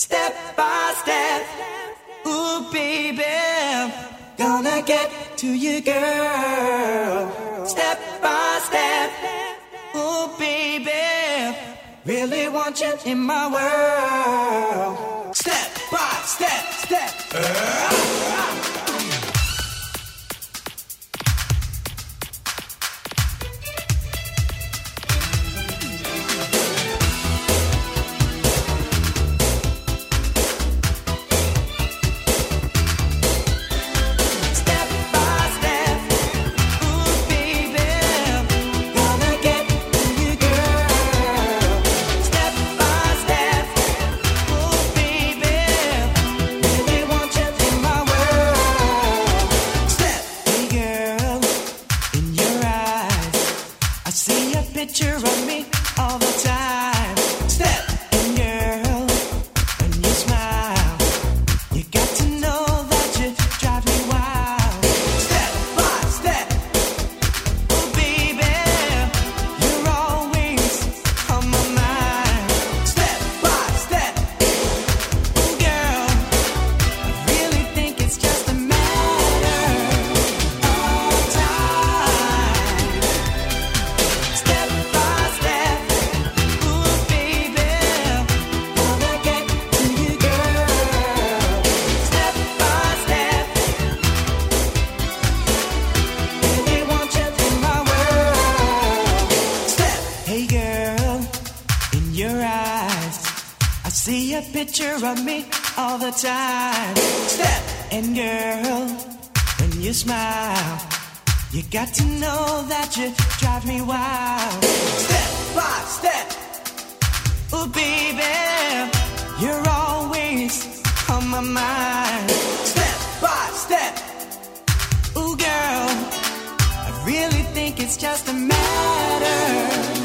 Step by step, ooh baby, gonna get to you, girl. Step by step, ooh baby, really want you in my world. Step by step, step. Uh. Got to know that you drive me wild. Step by step. oh baby, you're always on my mind. Step by step. Ooh, girl, I really think it's just a matter